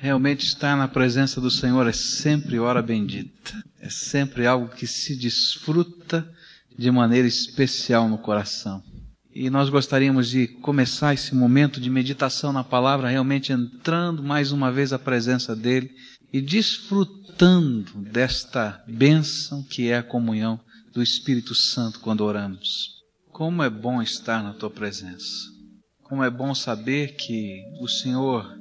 Realmente estar na presença do Senhor é sempre hora bendita. É sempre algo que se desfruta de maneira especial no coração. E nós gostaríamos de começar esse momento de meditação na palavra, realmente entrando mais uma vez à presença dele e desfrutando desta bênção que é a comunhão do Espírito Santo quando oramos. Como é bom estar na tua presença. Como é bom saber que o Senhor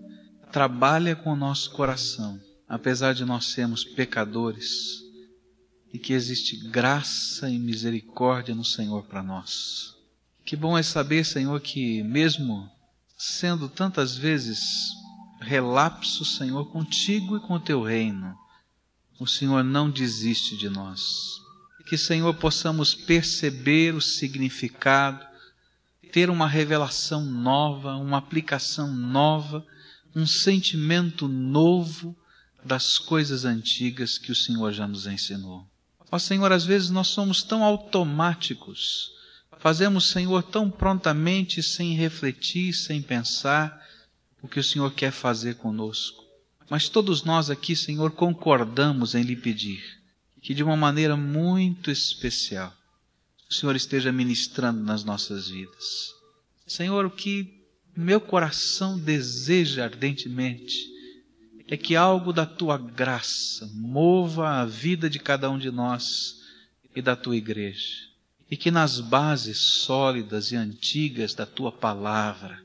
trabalha com o nosso coração, apesar de nós sermos pecadores, e que existe graça e misericórdia no Senhor para nós. Que bom é saber, Senhor, que mesmo sendo tantas vezes relapso, Senhor, contigo e com o teu reino, o Senhor não desiste de nós. Que, Senhor, possamos perceber o significado ter uma revelação nova, uma aplicação nova, um sentimento novo das coisas antigas que o Senhor já nos ensinou. Ó Senhor, às vezes nós somos tão automáticos, fazemos, Senhor, tão prontamente, sem refletir, sem pensar o que o Senhor quer fazer conosco. Mas todos nós aqui, Senhor, concordamos em lhe pedir que de uma maneira muito especial o Senhor esteja ministrando nas nossas vidas. Senhor, o que meu coração deseja ardentemente é que algo da tua graça mova a vida de cada um de nós e da tua igreja. E que nas bases sólidas e antigas da tua palavra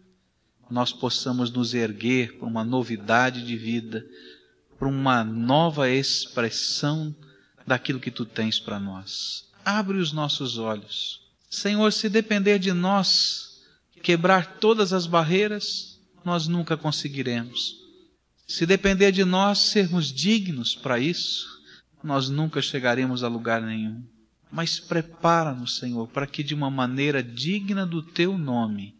nós possamos nos erguer para uma novidade de vida, para uma nova expressão daquilo que tu tens para nós abre os nossos olhos. Senhor, se depender de nós quebrar todas as barreiras, nós nunca conseguiremos. Se depender de nós sermos dignos para isso, nós nunca chegaremos a lugar nenhum. Mas prepara-nos, Senhor, para que de uma maneira digna do teu nome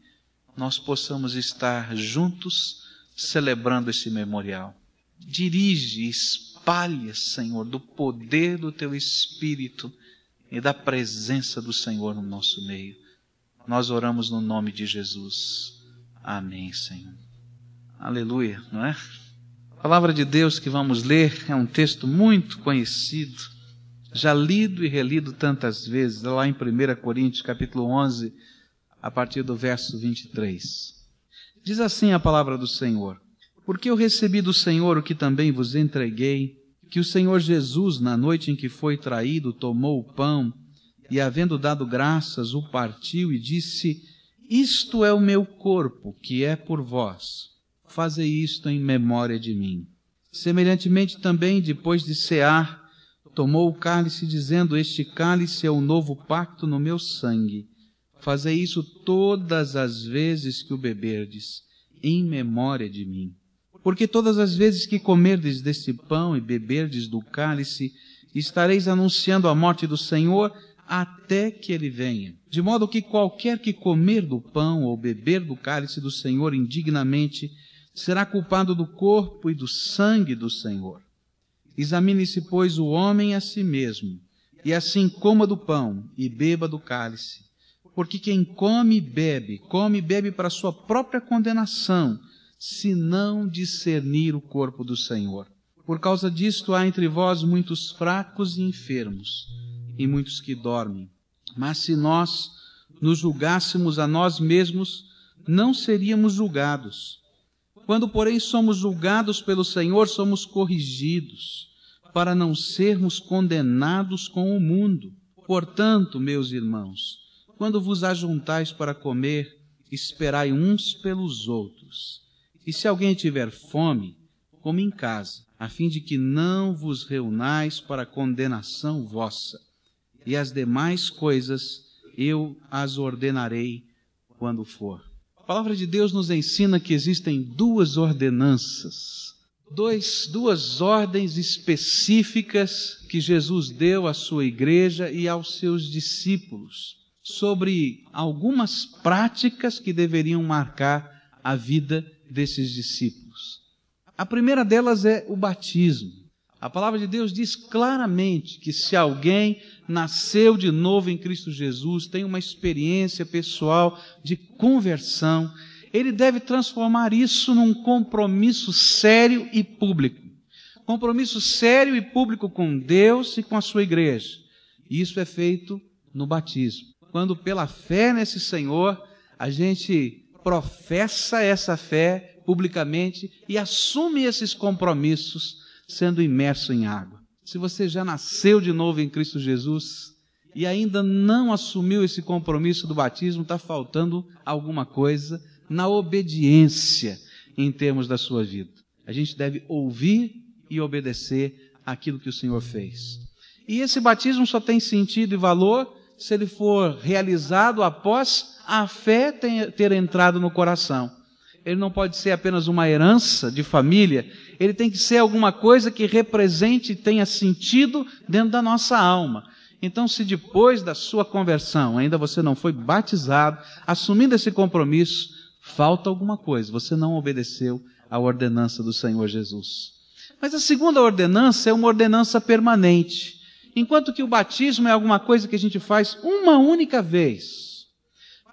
nós possamos estar juntos celebrando esse memorial. Dirige, espalha, Senhor, do poder do teu Espírito e da presença do Senhor no nosso meio. Nós oramos no nome de Jesus. Amém, Senhor. Aleluia, não é? A palavra de Deus que vamos ler é um texto muito conhecido, já lido e relido tantas vezes, lá em 1 Coríntios, capítulo 11, a partir do verso 23. Diz assim a palavra do Senhor: Porque eu recebi do Senhor o que também vos entreguei, que o Senhor Jesus, na noite em que foi traído, tomou o pão e, havendo dado graças, o partiu e disse: Isto é o meu corpo, que é por vós. Fazei isto em memória de mim. Semelhantemente também, depois de cear, tomou o cálice, dizendo: Este cálice é o novo pacto no meu sangue. Fazei isso todas as vezes que o beberdes, em memória de mim. Porque todas as vezes que comerdes deste pão e beberdes do cálice, estareis anunciando a morte do Senhor até que ele venha. De modo que qualquer que comer do pão ou beber do cálice do Senhor indignamente, será culpado do corpo e do sangue do Senhor. Examine-se, pois, o homem a si mesmo, e assim coma do pão e beba do cálice. Porque quem come e bebe, come e bebe para sua própria condenação, se não discernir o corpo do Senhor. Por causa disto há entre vós muitos fracos e enfermos, e muitos que dormem. Mas se nós nos julgássemos a nós mesmos, não seríamos julgados. Quando, porém, somos julgados pelo Senhor, somos corrigidos, para não sermos condenados com o mundo. Portanto, meus irmãos, quando vos ajuntais para comer, esperai uns pelos outros. E se alguém tiver fome, come em casa, a fim de que não vos reunais para condenação vossa. E as demais coisas eu as ordenarei quando for. A palavra de Deus nos ensina que existem duas ordenanças, dois, duas ordens específicas que Jesus deu à sua igreja e aos seus discípulos sobre algumas práticas que deveriam marcar a vida desses discípulos. A primeira delas é o batismo. A palavra de Deus diz claramente que se alguém nasceu de novo em Cristo Jesus, tem uma experiência pessoal de conversão, ele deve transformar isso num compromisso sério e público. Compromisso sério e público com Deus e com a sua igreja. Isso é feito no batismo. Quando pela fé nesse Senhor, a gente professa essa fé publicamente e assume esses compromissos sendo imerso em água. Se você já nasceu de novo em Cristo Jesus e ainda não assumiu esse compromisso do batismo, está faltando alguma coisa na obediência em termos da sua vida. A gente deve ouvir e obedecer aquilo que o Senhor fez. E esse batismo só tem sentido e valor se ele for realizado após a fé ter entrado no coração. Ele não pode ser apenas uma herança de família, ele tem que ser alguma coisa que represente e tenha sentido dentro da nossa alma. Então, se depois da sua conversão ainda você não foi batizado, assumindo esse compromisso, falta alguma coisa, você não obedeceu à ordenança do Senhor Jesus. Mas a segunda ordenança é uma ordenança permanente. Enquanto que o batismo é alguma coisa que a gente faz uma única vez,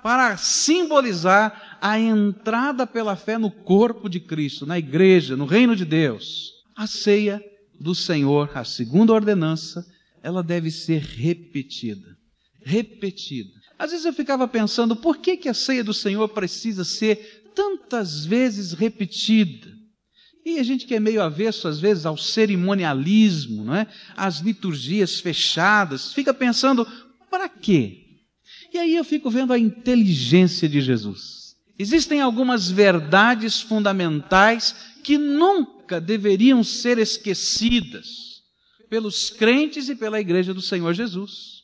para simbolizar a entrada pela fé no corpo de Cristo, na igreja, no reino de Deus. A ceia do Senhor, a segunda ordenança, ela deve ser repetida. Repetida. Às vezes eu ficava pensando, por que, que a ceia do Senhor precisa ser tantas vezes repetida? E a gente que é meio avesso, às vezes, ao cerimonialismo, não é? às liturgias fechadas, fica pensando, para quê? E aí eu fico vendo a inteligência de Jesus. Existem algumas verdades fundamentais que nunca deveriam ser esquecidas pelos crentes e pela igreja do Senhor Jesus.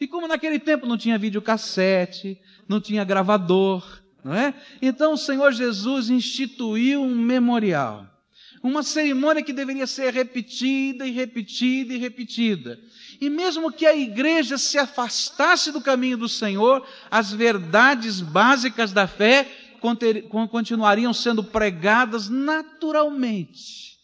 E como naquele tempo não tinha videocassete, não tinha gravador, não é? Então o Senhor Jesus instituiu um memorial. Uma cerimônia que deveria ser repetida e repetida e repetida. E mesmo que a igreja se afastasse do caminho do Senhor, as verdades básicas da fé continuariam sendo pregadas naturalmente,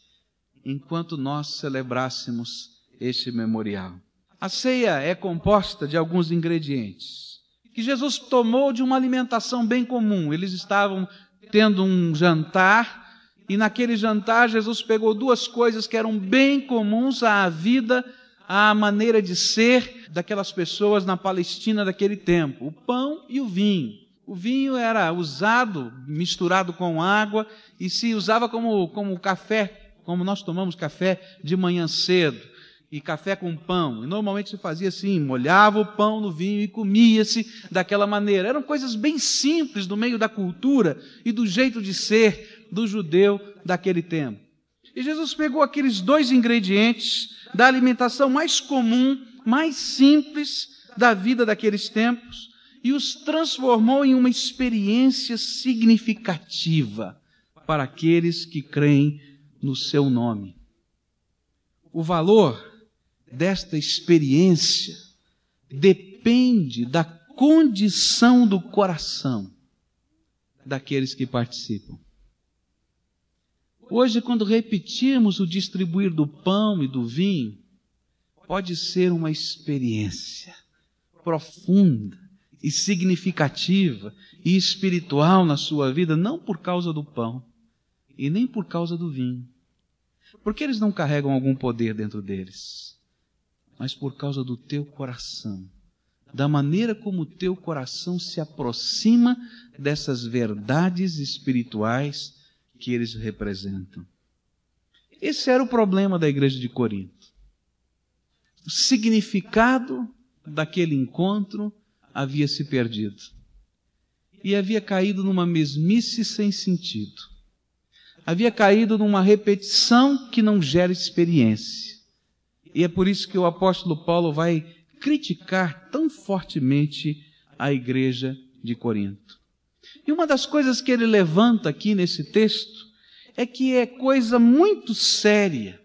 enquanto nós celebrássemos este memorial. A ceia é composta de alguns ingredientes que Jesus tomou de uma alimentação bem comum. Eles estavam tendo um jantar e naquele jantar Jesus pegou duas coisas que eram bem comuns à vida, à maneira de ser daquelas pessoas na Palestina daquele tempo: o pão e o vinho. O vinho era usado misturado com água e se usava como, como café, como nós tomamos café de manhã cedo e café com pão. E normalmente se fazia assim, molhava o pão no vinho e comia-se daquela maneira. Eram coisas bem simples do meio da cultura e do jeito de ser do judeu daquele tempo. E Jesus pegou aqueles dois ingredientes da alimentação mais comum, mais simples da vida daqueles tempos e os transformou em uma experiência significativa para aqueles que creem no seu nome. O valor desta experiência depende da condição do coração daqueles que participam. Hoje, quando repetirmos o distribuir do pão e do vinho, pode ser uma experiência profunda e significativa e espiritual na sua vida, não por causa do pão e nem por causa do vinho, porque eles não carregam algum poder dentro deles mas por causa do teu coração, da maneira como o teu coração se aproxima dessas verdades espirituais que eles representam. Esse era o problema da igreja de Corinto. O significado daquele encontro havia se perdido e havia caído numa mesmice sem sentido. Havia caído numa repetição que não gera experiência. E é por isso que o apóstolo Paulo vai criticar tão fortemente a igreja de Corinto. E uma das coisas que ele levanta aqui nesse texto é que é coisa muito séria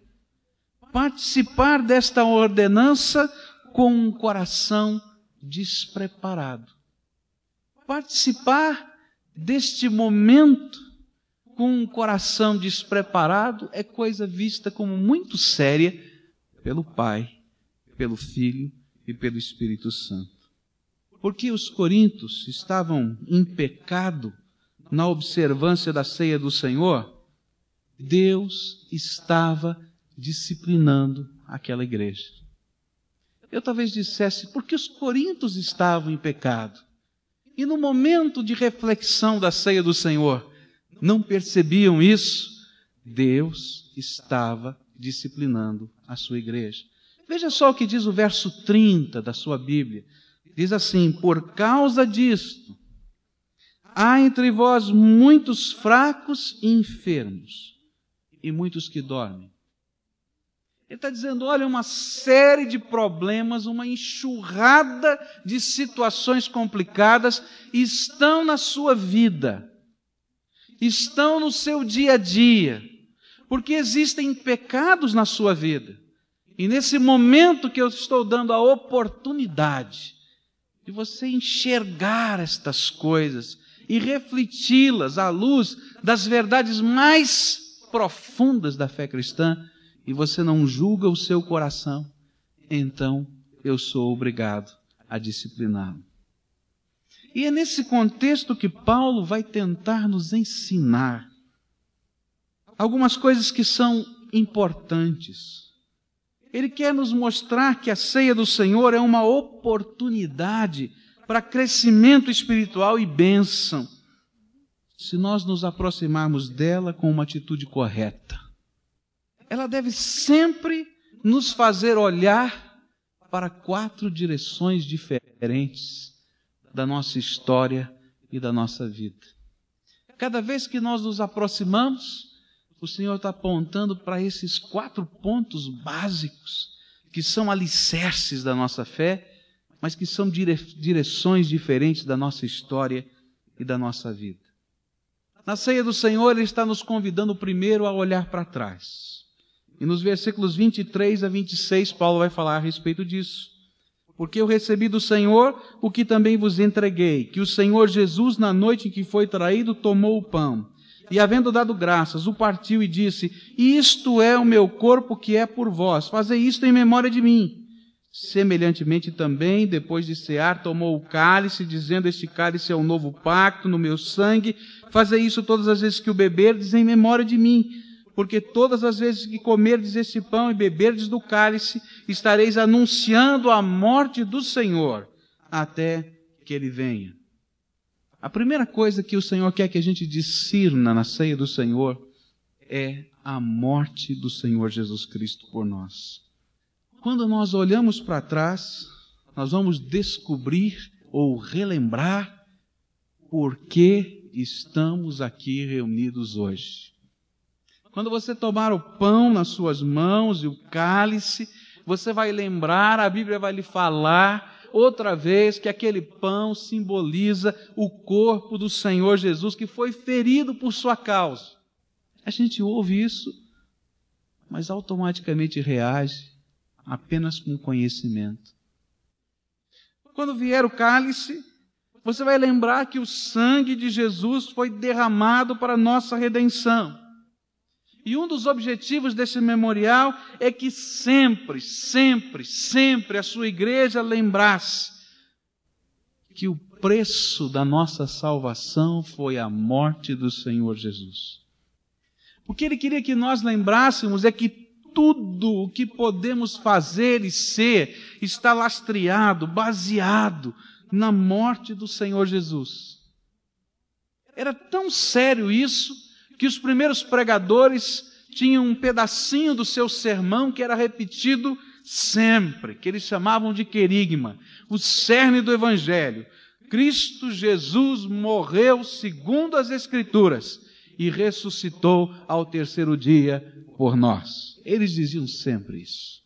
participar desta ordenança com um coração despreparado. Participar deste momento com um coração despreparado é coisa vista como muito séria pelo Pai, pelo Filho e pelo Espírito Santo. Porque os coríntios estavam em pecado na observância da ceia do Senhor, Deus estava disciplinando aquela igreja. Eu talvez dissesse, porque os coríntios estavam em pecado. E no momento de reflexão da ceia do Senhor, não percebiam isso? Deus estava disciplinando a sua igreja. Veja só o que diz o verso 30 da sua Bíblia. Diz assim: Por causa disto, há entre vós muitos fracos e enfermos, e muitos que dormem. Ele está dizendo: olha, uma série de problemas, uma enxurrada de situações complicadas estão na sua vida, estão no seu dia a dia, porque existem pecados na sua vida. E nesse momento que eu estou dando a oportunidade de você enxergar estas coisas e refleti-las à luz das verdades mais profundas da fé cristã, e você não julga o seu coração, então eu sou obrigado a discipliná-lo. E é nesse contexto que Paulo vai tentar nos ensinar algumas coisas que são importantes. Ele quer nos mostrar que a ceia do Senhor é uma oportunidade para crescimento espiritual e bênção, se nós nos aproximarmos dela com uma atitude correta. Ela deve sempre nos fazer olhar para quatro direções diferentes da nossa história e da nossa vida. Cada vez que nós nos aproximamos, o Senhor está apontando para esses quatro pontos básicos, que são alicerces da nossa fé, mas que são dire direções diferentes da nossa história e da nossa vida. Na ceia do Senhor, Ele está nos convidando primeiro a olhar para trás. E nos versículos 23 a 26, Paulo vai falar a respeito disso. Porque eu recebi do Senhor o que também vos entreguei, que o Senhor Jesus, na noite em que foi traído, tomou o pão e havendo dado graças, o partiu e disse: Isto é o meu corpo que é por vós, fazei isto em memória de mim. Semelhantemente também, depois de cear, tomou o cálice, dizendo: Este cálice é o novo pacto no meu sangue. Fazei isso todas as vezes que o beberdes em memória de mim. Porque todas as vezes que comerdes este pão e beberdes do cálice, estareis anunciando a morte do Senhor, até que ele venha. A primeira coisa que o Senhor quer que a gente discirna na ceia do Senhor é a morte do Senhor Jesus Cristo por nós. Quando nós olhamos para trás, nós vamos descobrir ou relembrar por que estamos aqui reunidos hoje. Quando você tomar o pão nas suas mãos e o cálice, você vai lembrar, a Bíblia vai lhe falar outra vez que aquele pão simboliza o corpo do Senhor Jesus que foi ferido por sua causa. A gente ouve isso, mas automaticamente reage apenas com conhecimento. Quando vier o cálice, você vai lembrar que o sangue de Jesus foi derramado para nossa redenção. E um dos objetivos desse memorial é que sempre, sempre, sempre a sua igreja lembrasse que o preço da nossa salvação foi a morte do Senhor Jesus. O que ele queria que nós lembrássemos é que tudo o que podemos fazer e ser está lastreado, baseado na morte do Senhor Jesus. Era tão sério isso que os primeiros pregadores tinham um pedacinho do seu sermão que era repetido sempre, que eles chamavam de querigma, o cerne do Evangelho. Cristo Jesus morreu segundo as Escrituras e ressuscitou ao terceiro dia por nós. Eles diziam sempre isso.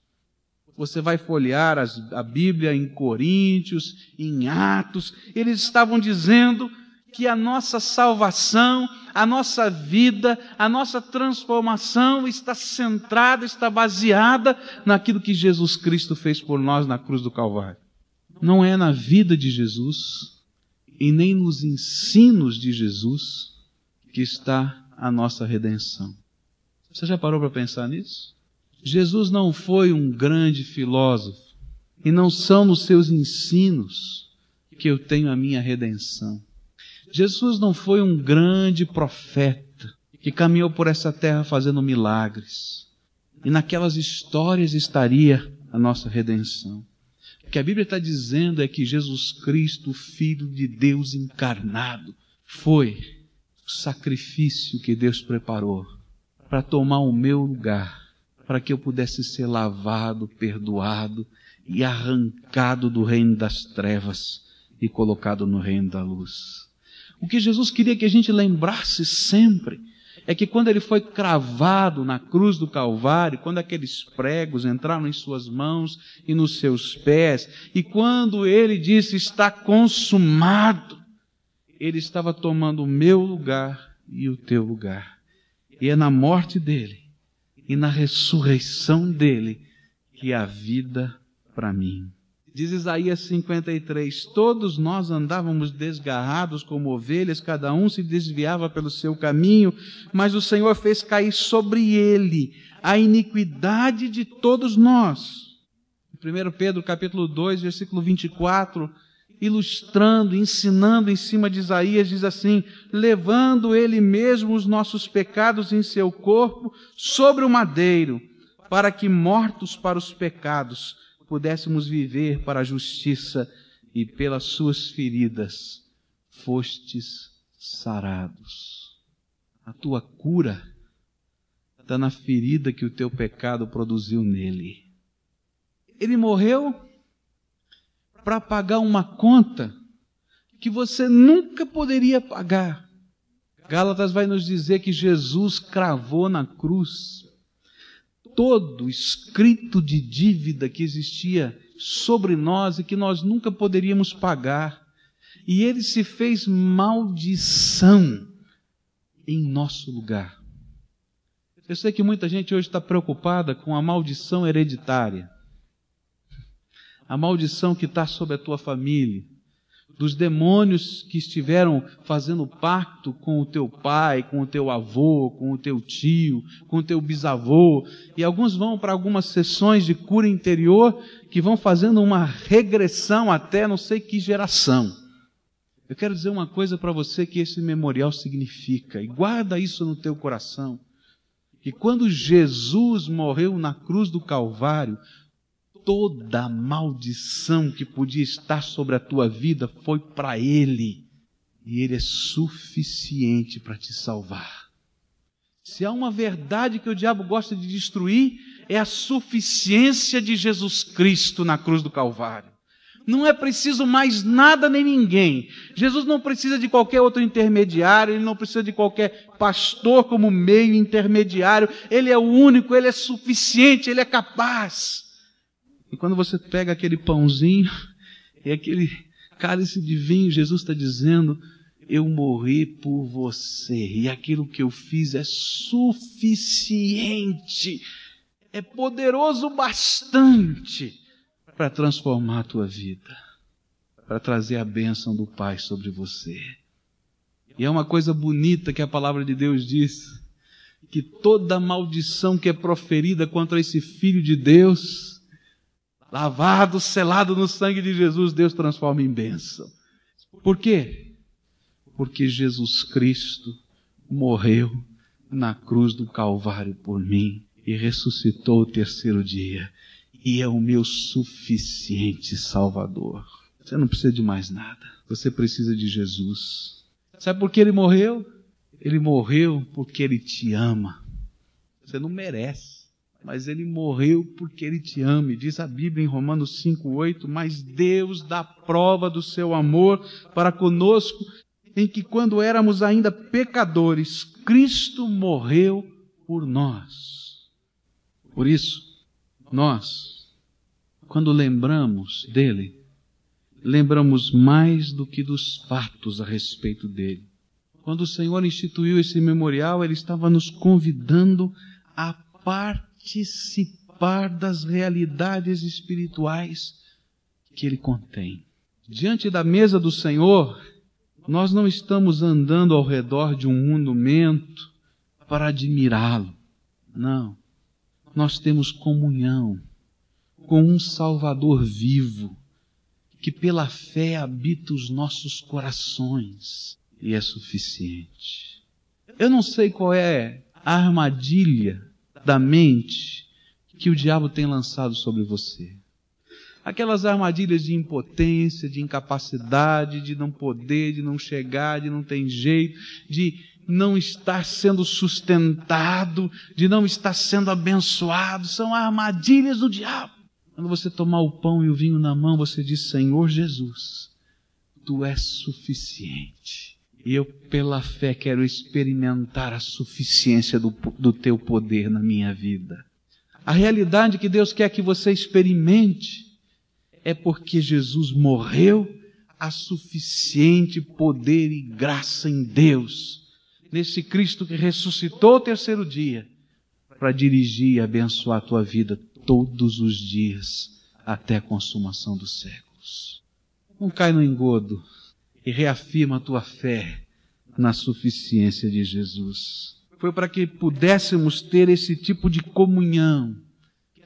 Você vai folhear as, a Bíblia em Coríntios, em Atos, eles estavam dizendo que a nossa salvação, a nossa vida, a nossa transformação está centrada, está baseada naquilo que Jesus Cristo fez por nós na cruz do Calvário. Não é na vida de Jesus e nem nos ensinos de Jesus que está a nossa redenção. Você já parou para pensar nisso? Jesus não foi um grande filósofo e não são nos seus ensinos que eu tenho a minha redenção. Jesus não foi um grande profeta que caminhou por essa terra fazendo milagres. E naquelas histórias estaria a nossa redenção. O que a Bíblia está dizendo é que Jesus Cristo, Filho de Deus encarnado, foi o sacrifício que Deus preparou para tomar o meu lugar, para que eu pudesse ser lavado, perdoado e arrancado do reino das trevas e colocado no reino da luz. O que Jesus queria que a gente lembrasse sempre é que quando ele foi cravado na cruz do Calvário, quando aqueles pregos entraram em suas mãos e nos seus pés, e quando ele disse está consumado, ele estava tomando o meu lugar e o teu lugar. E é na morte dele e na ressurreição dele que há vida para mim. Diz Isaías 53: Todos nós andávamos desgarrados como ovelhas, cada um se desviava pelo seu caminho, mas o Senhor fez cair sobre ele a iniquidade de todos nós. 1 Pedro capítulo 2, versículo 24, ilustrando, ensinando em cima de Isaías, diz assim: levando ele mesmo os nossos pecados em seu corpo sobre o madeiro, para que mortos para os pecados pudéssemos viver para a justiça e pelas suas feridas fostes sarados. A tua cura está na ferida que o teu pecado produziu nele. Ele morreu para pagar uma conta que você nunca poderia pagar. Gálatas vai nos dizer que Jesus cravou na cruz todo escrito de dívida que existia sobre nós e que nós nunca poderíamos pagar. E ele se fez maldição em nosso lugar. Eu sei que muita gente hoje está preocupada com a maldição hereditária, a maldição que está sobre a tua família, dos demônios que estiveram fazendo pacto com o teu pai, com o teu avô, com o teu tio, com o teu bisavô, e alguns vão para algumas sessões de cura interior que vão fazendo uma regressão até não sei que geração. Eu quero dizer uma coisa para você que esse memorial significa, e guarda isso no teu coração, que quando Jesus morreu na cruz do Calvário, toda a maldição que podia estar sobre a tua vida foi para Ele. E Ele é suficiente para te salvar. Se há uma verdade que o diabo gosta de destruir, é a suficiência de Jesus Cristo na cruz do Calvário. Não é preciso mais nada nem ninguém. Jesus não precisa de qualquer outro intermediário, ele não precisa de qualquer pastor como meio intermediário. Ele é o único, ele é suficiente, ele é capaz. E quando você pega aquele pãozinho e aquele cálice de vinho, Jesus está dizendo: Eu morri por você, e aquilo que eu fiz é suficiente, é poderoso bastante para transformar a tua vida, para trazer a bênção do Pai sobre você. E é uma coisa bonita que a palavra de Deus diz: que toda maldição que é proferida contra esse filho de Deus, lavado, selado no sangue de Jesus, Deus transforma em bênção. Por quê? Porque Jesus Cristo morreu na cruz do Calvário por mim e ressuscitou o terceiro dia e é o meu suficiente Salvador. Você não precisa de mais nada. Você precisa de Jesus. Sabe por que ele morreu? Ele morreu porque ele te ama. Você não merece mas ele morreu porque ele te ama. E diz a Bíblia em Romanos 5:8, mas Deus dá prova do seu amor para conosco em que quando éramos ainda pecadores, Cristo morreu por nós. Por isso, nós, quando lembramos dele, lembramos mais do que dos fatos a respeito dele. Quando o Senhor instituiu esse memorial, ele estava nos convidando a participar participar das realidades espirituais que ele contém. Diante da mesa do Senhor, nós não estamos andando ao redor de um monumento para admirá-lo. Não. Nós temos comunhão com um Salvador vivo que pela fé habita os nossos corações e é suficiente. Eu não sei qual é a armadilha da mente que o diabo tem lançado sobre você. Aquelas armadilhas de impotência, de incapacidade, de não poder, de não chegar, de não ter jeito, de não estar sendo sustentado, de não estar sendo abençoado, são armadilhas do diabo. Quando você tomar o pão e o vinho na mão, você diz: Senhor Jesus, tu és suficiente. E eu, pela fé, quero experimentar a suficiência do, do teu poder na minha vida. A realidade que Deus quer que você experimente é porque Jesus morreu, há suficiente poder e graça em Deus, nesse Cristo que ressuscitou o terceiro dia, para dirigir e abençoar a tua vida todos os dias até a consumação dos séculos. Não cai no engodo e reafirma a tua fé na suficiência de Jesus. Foi para que pudéssemos ter esse tipo de comunhão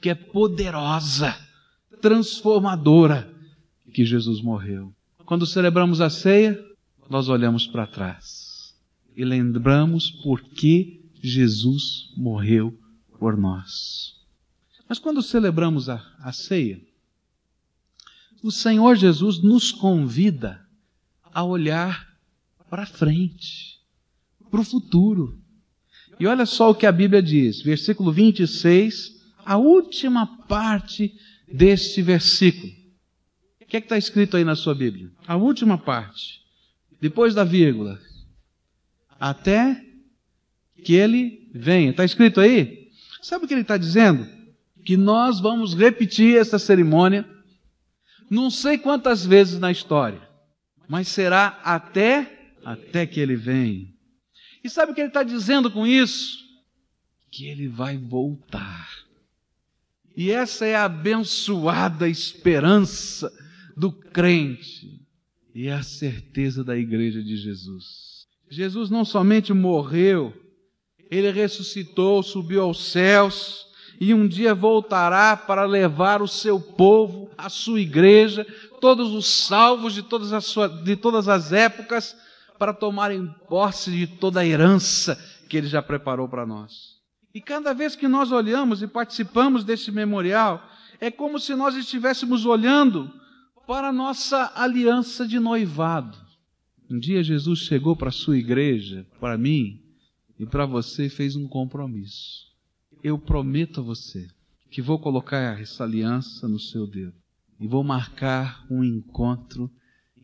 que é poderosa transformadora que Jesus morreu. Quando celebramos a ceia, nós olhamos para trás e lembramos por que Jesus morreu por nós. Mas quando celebramos a, a ceia, o Senhor Jesus nos convida a olhar para frente, para o futuro. E olha só o que a Bíblia diz, versículo 26, a última parte deste versículo. O que é que está escrito aí na sua Bíblia? A última parte, depois da vírgula. Até que ele venha. Está escrito aí? Sabe o que ele está dizendo? Que nós vamos repetir essa cerimônia não sei quantas vezes na história, mas será até até que ele venha. E sabe o que ele está dizendo com isso? Que ele vai voltar. E essa é a abençoada esperança do crente e é a certeza da igreja de Jesus. Jesus não somente morreu, ele ressuscitou, subiu aos céus e um dia voltará para levar o seu povo, a sua igreja, todos os salvos de todas as, de todas as épocas, para tomarem posse de toda a herança que ele já preparou para nós. E cada vez que nós olhamos e participamos desse memorial, é como se nós estivéssemos olhando para a nossa aliança de noivado. Um dia Jesus chegou para a sua igreja, para mim e para você, e fez um compromisso. Eu prometo a você que vou colocar essa aliança no seu dedo e vou marcar um encontro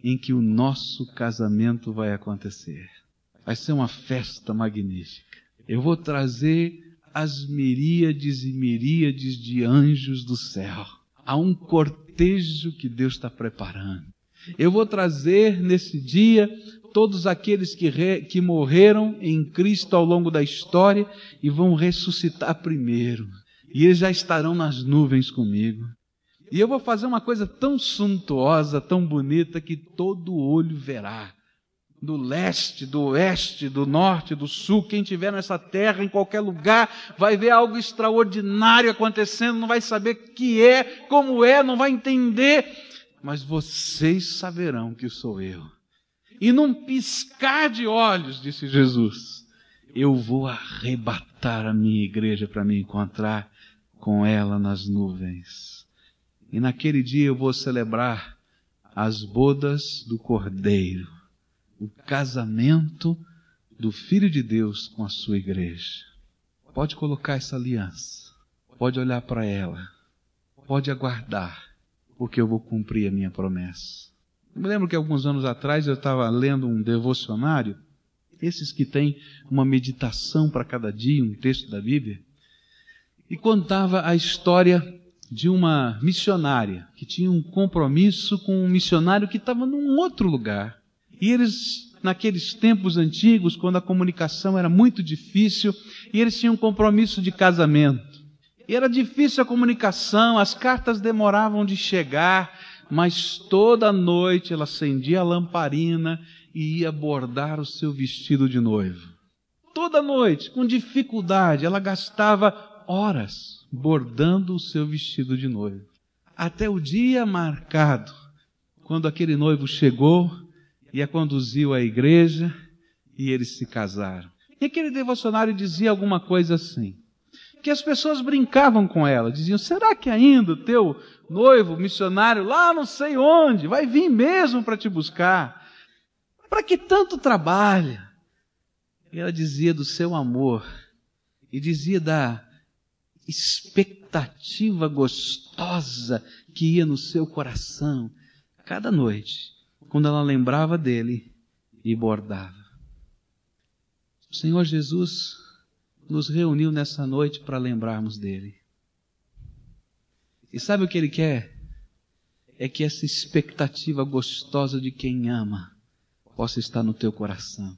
em que o nosso casamento vai acontecer. Vai ser uma festa magnífica. Eu vou trazer as miríades e miríades de anjos do céu. Há um cortejo que Deus está preparando. Eu vou trazer nesse dia todos aqueles que, re, que morreram em Cristo ao longo da história e vão ressuscitar primeiro. E eles já estarão nas nuvens comigo. E eu vou fazer uma coisa tão suntuosa, tão bonita, que todo olho verá do leste, do oeste, do norte, do sul, quem tiver nessa terra, em qualquer lugar, vai ver algo extraordinário acontecendo, não vai saber que é, como é, não vai entender, mas vocês saberão que sou eu. E num piscar de olhos, disse Jesus, eu vou arrebatar a minha igreja para me encontrar com ela nas nuvens. E naquele dia eu vou celebrar as bodas do Cordeiro o casamento do Filho de Deus com a sua igreja. Pode colocar essa aliança, pode olhar para ela, pode aguardar, porque eu vou cumprir a minha promessa. Eu me lembro que alguns anos atrás eu estava lendo um devocionário, esses que têm uma meditação para cada dia, um texto da Bíblia, e contava a história de uma missionária que tinha um compromisso com um missionário que estava num outro lugar. E eles, naqueles tempos antigos, quando a comunicação era muito difícil, e eles tinham um compromisso de casamento. E era difícil a comunicação, as cartas demoravam de chegar, mas toda noite ela acendia a lamparina e ia bordar o seu vestido de noivo. Toda noite, com dificuldade, ela gastava horas bordando o seu vestido de noivo. Até o dia marcado, quando aquele noivo chegou e a conduziu à igreja e eles se casaram. E aquele devocionário dizia alguma coisa assim: que as pessoas brincavam com ela, diziam: será que ainda o teu noivo missionário lá não sei onde vai vir mesmo para te buscar? Para que tanto trabalha? E ela dizia do seu amor e dizia da expectativa gostosa que ia no seu coração cada noite, quando ela lembrava dele e bordava. O Senhor Jesus nos reuniu nessa noite para lembrarmos dele. E sabe o que ele quer? É que essa expectativa gostosa de quem ama possa estar no teu coração.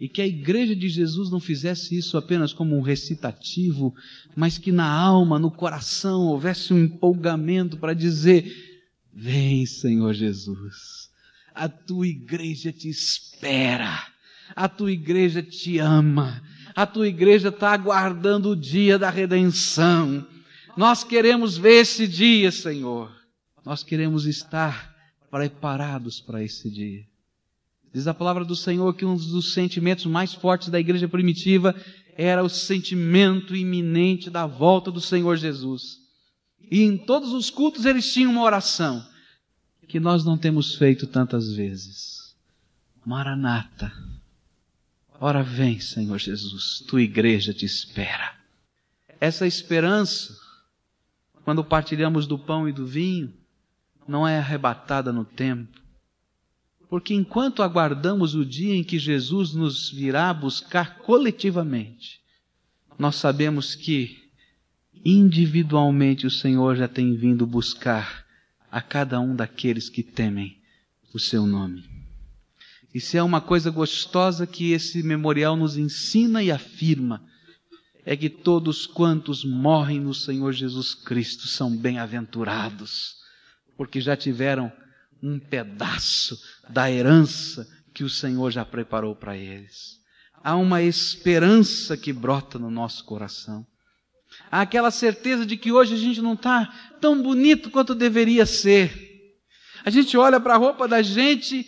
E que a igreja de Jesus não fizesse isso apenas como um recitativo, mas que na alma, no coração, houvesse um empolgamento para dizer: Vem, Senhor Jesus, a tua igreja te espera, a tua igreja te ama, a tua igreja está aguardando o dia da redenção. Nós queremos ver esse dia, Senhor. Nós queremos estar preparados para esse dia. Diz a palavra do Senhor que um dos sentimentos mais fortes da igreja primitiva era o sentimento iminente da volta do Senhor Jesus. E em todos os cultos eles tinham uma oração que nós não temos feito tantas vezes. Maranata. Ora vem, Senhor Jesus, tua igreja te espera. Essa esperança, quando partilhamos do pão e do vinho, não é arrebatada no tempo. Porque enquanto aguardamos o dia em que Jesus nos virá buscar coletivamente, nós sabemos que individualmente o Senhor já tem vindo buscar a cada um daqueles que temem o seu nome. Se é uma coisa gostosa que esse memorial nos ensina e afirma, é que todos quantos morrem no Senhor Jesus Cristo são bem-aventurados, porque já tiveram um pedaço da herança que o Senhor já preparou para eles. Há uma esperança que brota no nosso coração. Há aquela certeza de que hoje a gente não está tão bonito quanto deveria ser. A gente olha para a roupa da gente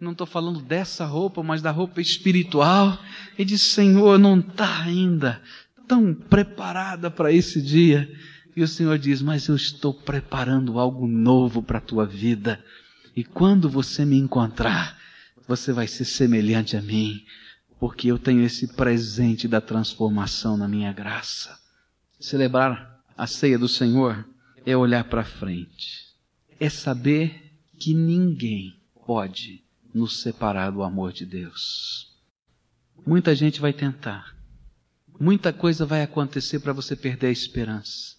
não estou falando dessa roupa, mas da roupa espiritual, e diz: Senhor, não está ainda tão preparada para esse dia. E o Senhor diz: Mas eu estou preparando algo novo para a tua vida. E quando você me encontrar, você vai ser semelhante a mim, porque eu tenho esse presente da transformação na minha graça. Celebrar a ceia do Senhor é olhar para frente, é saber que ninguém pode nos separar do amor de Deus. Muita gente vai tentar. Muita coisa vai acontecer para você perder a esperança,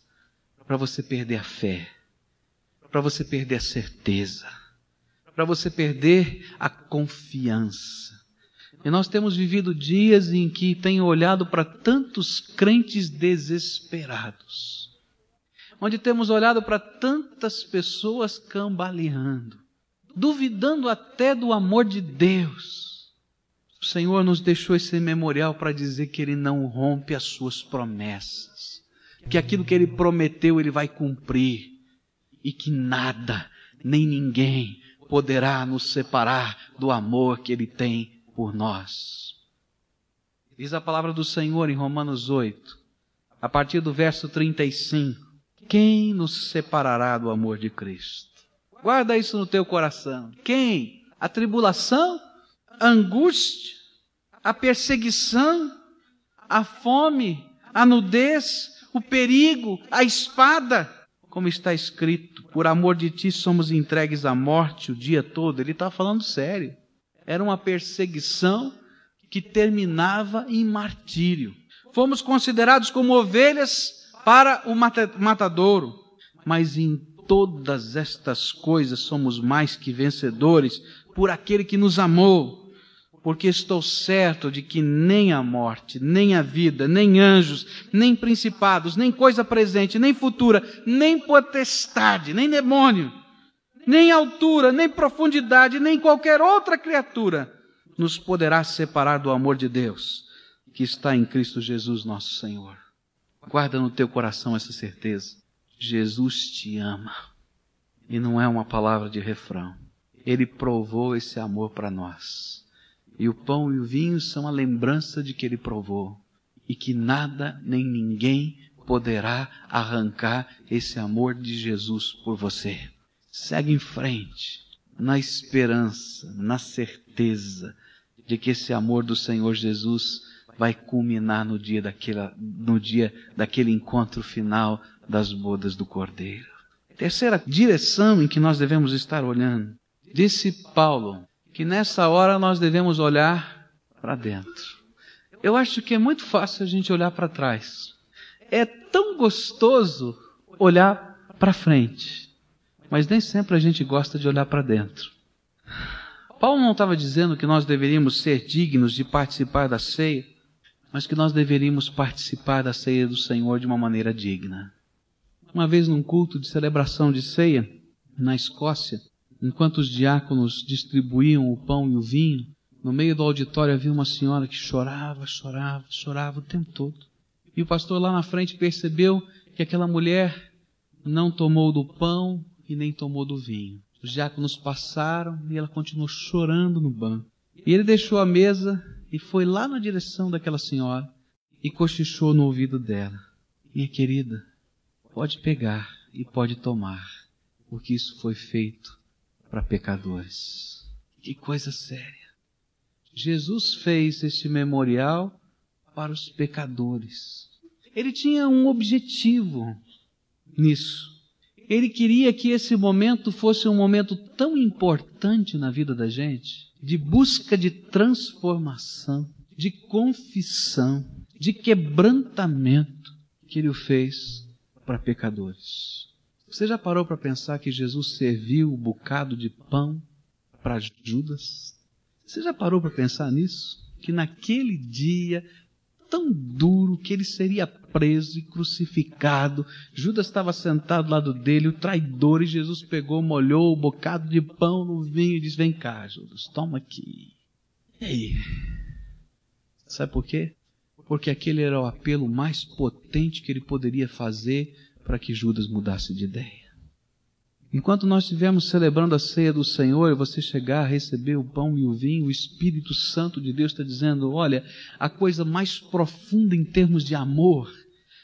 para você perder a fé, para você perder a certeza, para você perder a confiança. E nós temos vivido dias em que tenho olhado para tantos crentes desesperados, onde temos olhado para tantas pessoas cambaleando, duvidando até do amor de Deus. O Senhor nos deixou esse memorial para dizer que Ele não rompe as suas promessas, que aquilo que Ele prometeu Ele vai cumprir e que nada, nem ninguém poderá nos separar do amor que Ele tem por nós. Diz a palavra do Senhor em Romanos 8, a partir do verso 35: Quem nos separará do amor de Cristo? Guarda isso no teu coração. Quem? A tribulação, a angústia, a perseguição, a fome, a nudez, o perigo, a espada. Como está escrito, por amor de ti somos entregues à morte o dia todo. Ele está falando sério. Era uma perseguição que terminava em martírio. Fomos considerados como ovelhas para o matadouro, mas em todas estas coisas somos mais que vencedores por aquele que nos amou. Porque estou certo de que nem a morte, nem a vida, nem anjos, nem principados, nem coisa presente, nem futura, nem potestade, nem demônio, nem altura, nem profundidade, nem qualquer outra criatura nos poderá separar do amor de Deus que está em Cristo Jesus, nosso Senhor. Guarda no teu coração essa certeza. Jesus te ama. E não é uma palavra de refrão. ele provou esse amor para nós. E o pão e o vinho são a lembrança de que ele provou. E que nada nem ninguém poderá arrancar esse amor de Jesus por você. Segue em frente, na esperança, na certeza de que esse amor do Senhor Jesus vai culminar no dia daquele, no dia daquele encontro final das bodas do Cordeiro. Terceira direção em que nós devemos estar olhando. Disse Paulo que nessa hora nós devemos olhar para dentro. Eu acho que é muito fácil a gente olhar para trás. É tão gostoso olhar para frente, mas nem sempre a gente gosta de olhar para dentro. Paulo não estava dizendo que nós deveríamos ser dignos de participar da ceia, mas que nós deveríamos participar da ceia do Senhor de uma maneira digna. Uma vez num culto de celebração de ceia, na Escócia, enquanto os diáconos distribuíam o pão e o vinho, no meio do auditório havia uma senhora que chorava, chorava, chorava o tempo todo. E o pastor lá na frente percebeu que aquela mulher não tomou do pão e nem tomou do vinho. Os diáconos passaram e ela continuou chorando no banco. E ele deixou a mesa e foi lá na direção daquela senhora e cochichou no ouvido dela: Minha querida, pode pegar e pode tomar, porque isso foi feito para pecadores. Que coisa séria. Jesus fez este memorial para os pecadores. Ele tinha um objetivo nisso. Ele queria que esse momento fosse um momento tão importante na vida da gente, de busca de transformação, de confissão, de quebrantamento, que ele o fez para pecadores. Você já parou para pensar que Jesus serviu o bocado de pão para Judas? Você já parou para pensar nisso? Que naquele dia tão duro que ele seria preso e crucificado. Judas estava sentado ao lado dele, o traidor, e Jesus pegou, molhou o bocado de pão no vinho e disse: Vem cá, Judas, toma aqui. E aí? Sabe por quê? Porque aquele era o apelo mais potente que ele poderia fazer para que Judas mudasse de ideia. Enquanto nós estivermos celebrando a ceia do Senhor e você chegar a receber o pão e o vinho, o Espírito Santo de Deus está dizendo: olha, a coisa mais profunda em termos de amor,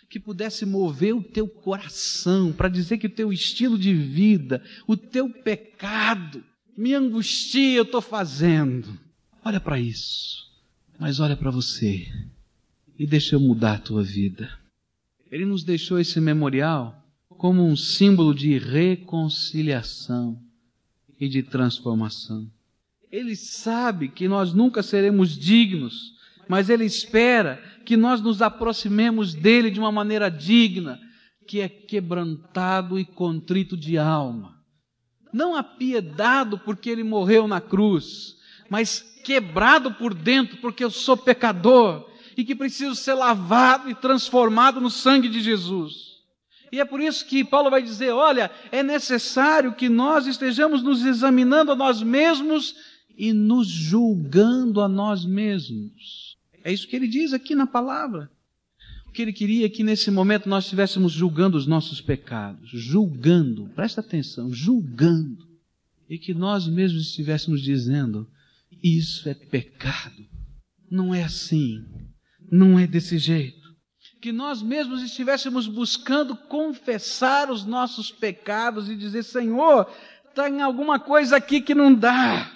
que pudesse mover o teu coração, para dizer que o teu estilo de vida, o teu pecado, me angustia, eu estou fazendo. Olha para isso, mas olha para você e deixa eu mudar a tua vida. Ele nos deixou esse memorial como um símbolo de reconciliação e de transformação. Ele sabe que nós nunca seremos dignos, mas ele espera que nós nos aproximemos dele de uma maneira digna, que é quebrantado e contrito de alma. Não apiedado porque ele morreu na cruz, mas quebrado por dentro porque eu sou pecador e que preciso ser lavado e transformado no sangue de Jesus. E é por isso que Paulo vai dizer: olha, é necessário que nós estejamos nos examinando a nós mesmos e nos julgando a nós mesmos. É isso que ele diz aqui na palavra. O que ele queria é que nesse momento nós estivéssemos julgando os nossos pecados, julgando, presta atenção, julgando, e que nós mesmos estivéssemos dizendo: isso é pecado, não é assim, não é desse jeito que nós mesmos estivéssemos buscando confessar os nossos pecados e dizer: Senhor, tem alguma coisa aqui que não dá.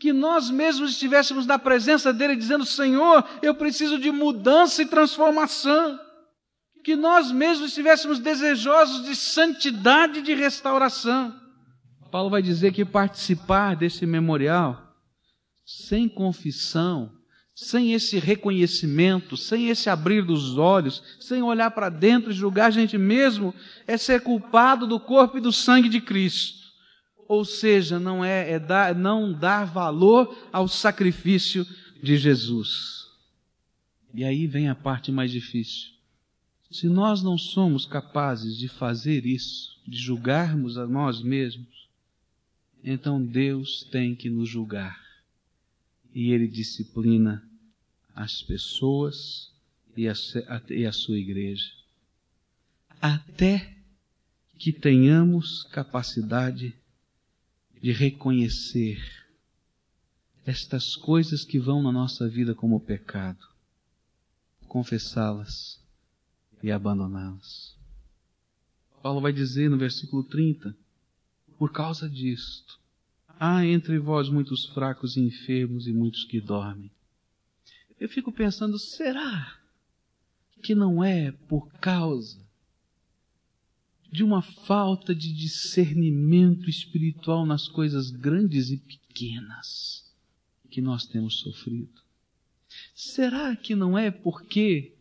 Que nós mesmos estivéssemos na presença dele dizendo: Senhor, eu preciso de mudança e transformação. Que nós mesmos estivéssemos desejosos de santidade e de restauração. Paulo vai dizer que participar desse memorial sem confissão sem esse reconhecimento, sem esse abrir dos olhos, sem olhar para dentro e julgar a gente mesmo, é ser culpado do corpo e do sangue de Cristo. Ou seja, não é, é dar, não dar valor ao sacrifício de Jesus. E aí vem a parte mais difícil. Se nós não somos capazes de fazer isso, de julgarmos a nós mesmos, então Deus tem que nos julgar e ele disciplina as pessoas e a, e a sua igreja, até que tenhamos capacidade de reconhecer estas coisas que vão na nossa vida como pecado, confessá-las e abandoná-las. Paulo vai dizer no versículo 30, por causa disto, há entre vós muitos fracos e enfermos e muitos que dormem. Eu fico pensando, será que não é por causa de uma falta de discernimento espiritual nas coisas grandes e pequenas que nós temos sofrido? Será que não é porque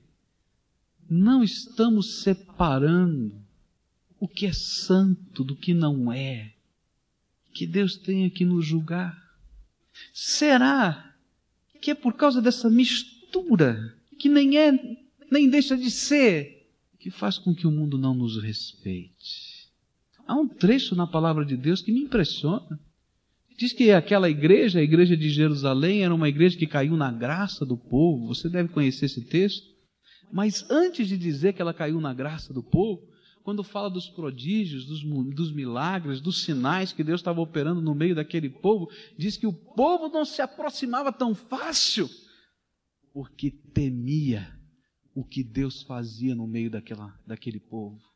não estamos separando o que é santo do que não é, que Deus tenha que nos julgar? Será que é por causa dessa mistura que nem é, nem deixa de ser, que faz com que o mundo não nos respeite? Há um trecho na palavra de Deus que me impressiona. Diz que aquela igreja, a igreja de Jerusalém, era uma igreja que caiu na graça do povo. Você deve conhecer esse texto. Mas antes de dizer que ela caiu na graça do povo, quando fala dos prodígios, dos, dos, milagres, dos sinais que Deus estava operando no meio daquele povo, diz que o povo não se aproximava tão fácil, porque temia o que Deus fazia no meio daquela, daquele povo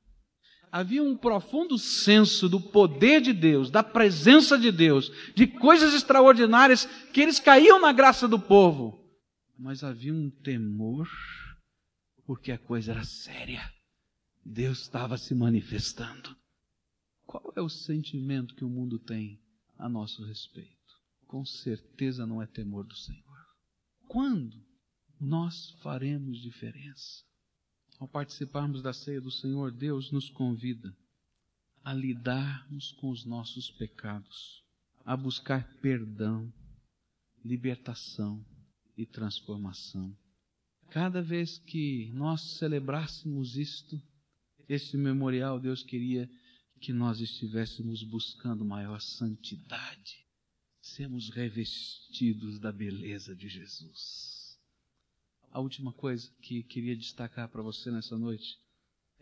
havia um profundo senso do poder de Deus, da presença de Deus, de coisas extraordinárias que eles caíam na graça do povo. Mas havia um temor, porque a coisa era séria. Deus estava se manifestando. Qual é o sentimento que o mundo tem a nosso respeito? Com certeza não é temor do Senhor. Quando nós faremos diferença? Ao participarmos da ceia do Senhor, Deus nos convida a lidarmos com os nossos pecados, a buscar perdão, libertação e transformação. Cada vez que nós celebrássemos isto, este memorial, Deus queria que nós estivéssemos buscando maior santidade, sermos revestidos da beleza de Jesus. A última coisa que queria destacar para você nessa noite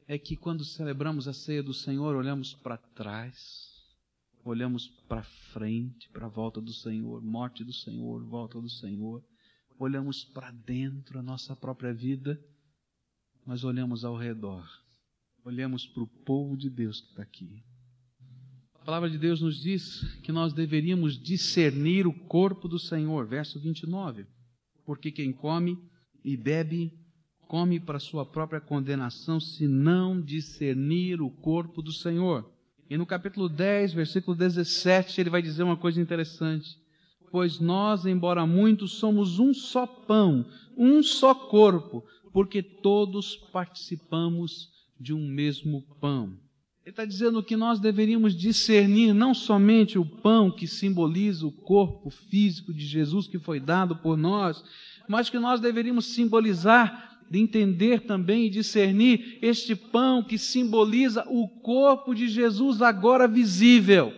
é que quando celebramos a ceia do Senhor, olhamos para trás, olhamos para frente, para a volta do Senhor, morte do Senhor, volta do Senhor, olhamos para dentro a nossa própria vida, mas olhamos ao redor, olhamos para o povo de Deus que está aqui. A palavra de Deus nos diz que nós deveríamos discernir o corpo do Senhor, verso 29, porque quem come e bebe, come para sua própria condenação, se não discernir o corpo do Senhor. E no capítulo 10, versículo 17, ele vai dizer uma coisa interessante. Pois nós, embora muitos, somos um só pão, um só corpo, porque todos participamos de um mesmo pão. Ele está dizendo que nós deveríamos discernir não somente o pão que simboliza o corpo físico de Jesus que foi dado por nós, mas que nós deveríamos simbolizar, de entender também e discernir este pão que simboliza o corpo de Jesus agora visível.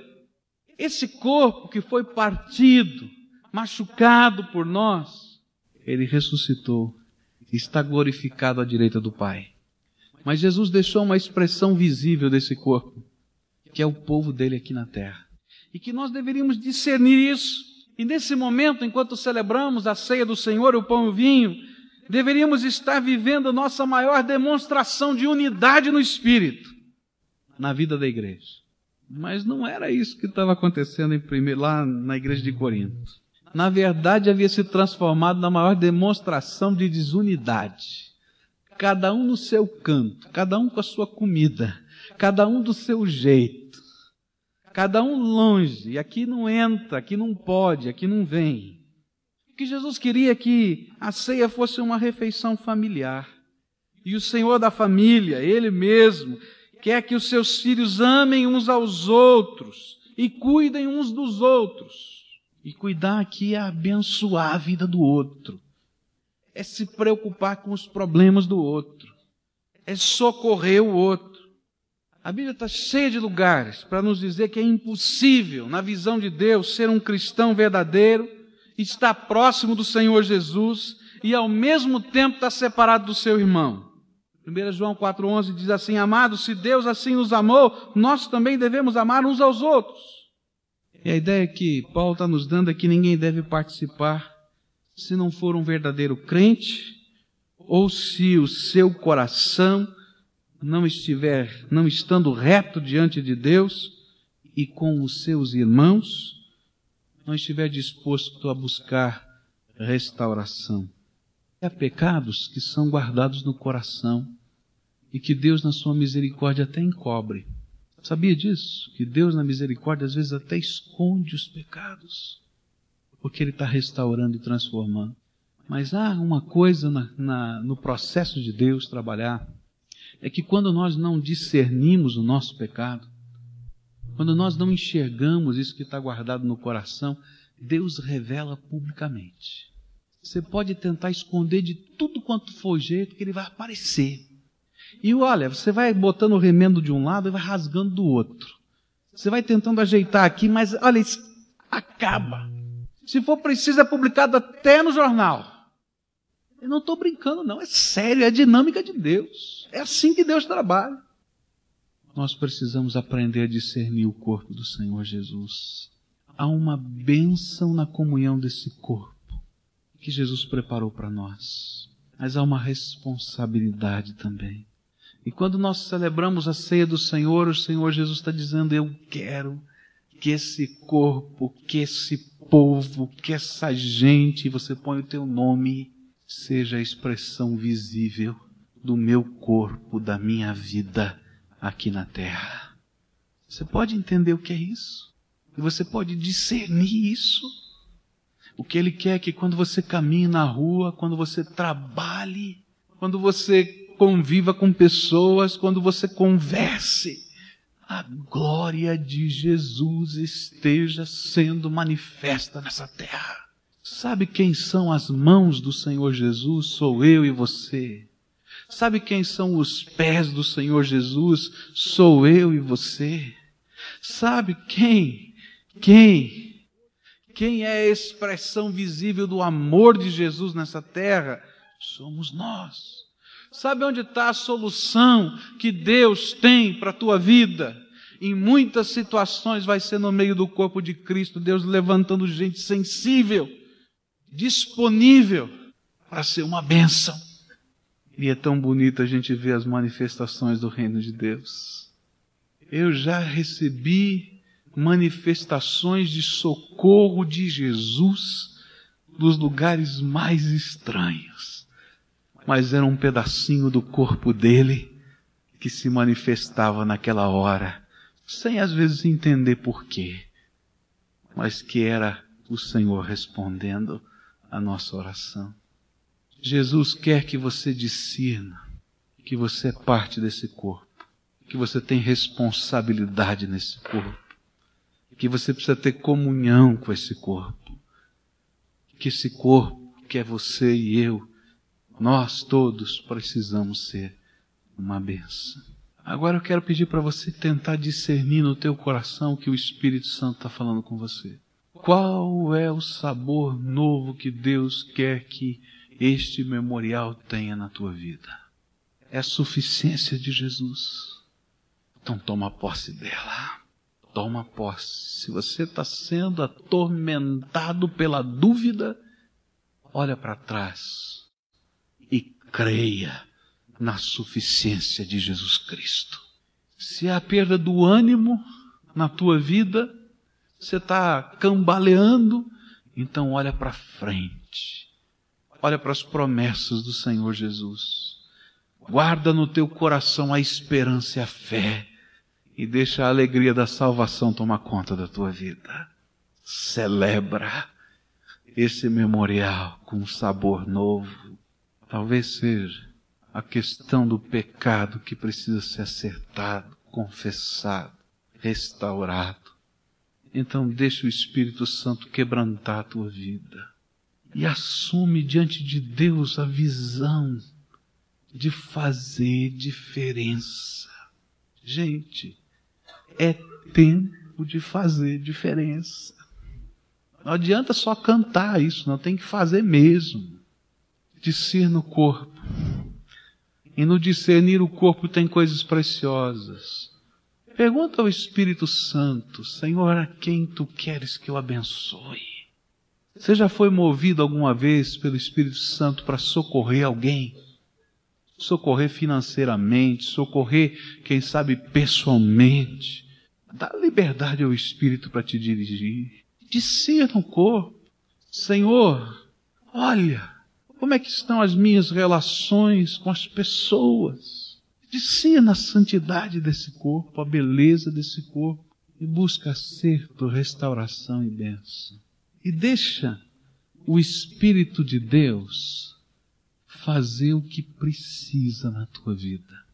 Esse corpo que foi partido, machucado por nós, ele ressuscitou, está glorificado à direita do Pai. Mas Jesus deixou uma expressão visível desse corpo, que é o povo dele aqui na terra. E que nós deveríamos discernir isso e nesse momento, enquanto celebramos a ceia do Senhor, o pão e o vinho, deveríamos estar vivendo nossa maior demonstração de unidade no Espírito na vida da igreja. Mas não era isso que estava acontecendo primeiro, lá na igreja de Corinto. Na verdade, havia se transformado na maior demonstração de desunidade. Cada um no seu canto, cada um com a sua comida, cada um do seu jeito cada um longe, aqui não entra, aqui não pode, aqui não vem. Que Jesus queria é que a ceia fosse uma refeição familiar. E o Senhor da família, Ele mesmo, quer que os seus filhos amem uns aos outros e cuidem uns dos outros. E cuidar aqui é abençoar a vida do outro, é se preocupar com os problemas do outro, é socorrer o outro. A Bíblia está cheia de lugares para nos dizer que é impossível, na visão de Deus, ser um cristão verdadeiro, estar próximo do Senhor Jesus e ao mesmo tempo estar separado do seu irmão. 1 João 4,11 diz assim: Amados, se Deus assim nos amou, nós também devemos amar uns aos outros. E a ideia que Paulo está nos dando é que ninguém deve participar se não for um verdadeiro crente ou se o seu coração não estiver, não estando reto diante de Deus e com os seus irmãos, não estiver disposto a buscar restauração. Há pecados que são guardados no coração e que Deus, na sua misericórdia, até encobre. Sabia disso? Que Deus, na misericórdia, às vezes até esconde os pecados, porque Ele está restaurando e transformando. Mas há uma coisa na, na, no processo de Deus trabalhar, é que quando nós não discernimos o nosso pecado, quando nós não enxergamos isso que está guardado no coração, Deus revela publicamente. Você pode tentar esconder de tudo quanto for jeito, que ele vai aparecer. E olha, você vai botando o remendo de um lado e vai rasgando do outro. Você vai tentando ajeitar aqui, mas olha, acaba. Se for preciso, é publicado até no jornal. Eu não estou brincando, não. É sério, é a dinâmica de Deus. É assim que Deus trabalha. Nós precisamos aprender a discernir o corpo do Senhor Jesus. Há uma bênção na comunhão desse corpo que Jesus preparou para nós. Mas há uma responsabilidade também. E quando nós celebramos a ceia do Senhor, o Senhor Jesus está dizendo: Eu quero que esse corpo, que esse povo, que essa gente, você põe o teu nome, seja a expressão visível do meu corpo, da minha vida aqui na terra. Você pode entender o que é isso? E você pode discernir isso? O que ele quer é que quando você caminhe na rua, quando você trabalhe, quando você conviva com pessoas, quando você converse, a glória de Jesus esteja sendo manifesta nessa terra. Sabe quem são as mãos do Senhor Jesus? Sou eu e você. Sabe quem são os pés do Senhor Jesus? Sou eu e você. Sabe quem? Quem? Quem é a expressão visível do amor de Jesus nessa terra? Somos nós. Sabe onde está a solução que Deus tem para a tua vida? Em muitas situações vai ser no meio do corpo de Cristo, Deus levantando gente sensível, disponível para ser uma bênção. E é tão bonito a gente ver as manifestações do reino de Deus. Eu já recebi manifestações de socorro de Jesus dos lugares mais estranhos mas era um pedacinho do corpo dele que se manifestava naquela hora, sem às vezes entender porquê, mas que era o Senhor respondendo a nossa oração. Jesus quer que você discirna que você é parte desse corpo, que você tem responsabilidade nesse corpo, que você precisa ter comunhão com esse corpo, que esse corpo que é você e eu nós todos precisamos ser uma benção. Agora eu quero pedir para você tentar discernir no teu coração o que o Espírito Santo está falando com você. Qual é o sabor novo que Deus quer que este memorial tenha na tua vida? É a suficiência de Jesus. Então toma posse dela. Toma posse. Se você está sendo atormentado pela dúvida, olha para trás creia na suficiência de Jesus Cristo. Se há perda do ânimo na tua vida, você está cambaleando, então olha para frente. Olha para as promessas do Senhor Jesus. Guarda no teu coração a esperança e a fé e deixa a alegria da salvação tomar conta da tua vida. Celebra esse memorial com um sabor novo Talvez seja a questão do pecado que precisa ser acertado, confessado, restaurado. Então deixa o Espírito Santo quebrantar a tua vida e assume diante de Deus a visão de fazer diferença. Gente, é tempo de fazer diferença. Não adianta só cantar isso, não tem que fazer mesmo discirna o corpo. E no discernir o corpo tem coisas preciosas. Pergunta ao Espírito Santo, Senhor, a quem tu queres que eu abençoe? Você já foi movido alguma vez pelo Espírito Santo para socorrer alguém? Socorrer financeiramente, socorrer, quem sabe, pessoalmente. Dá liberdade ao Espírito para te dirigir. Discerna o corpo. Senhor, olha, como é que estão as minhas relações com as pessoas? Discerna a santidade desse corpo, a beleza desse corpo e busca acerto, restauração e bênção. E deixa o Espírito de Deus fazer o que precisa na tua vida.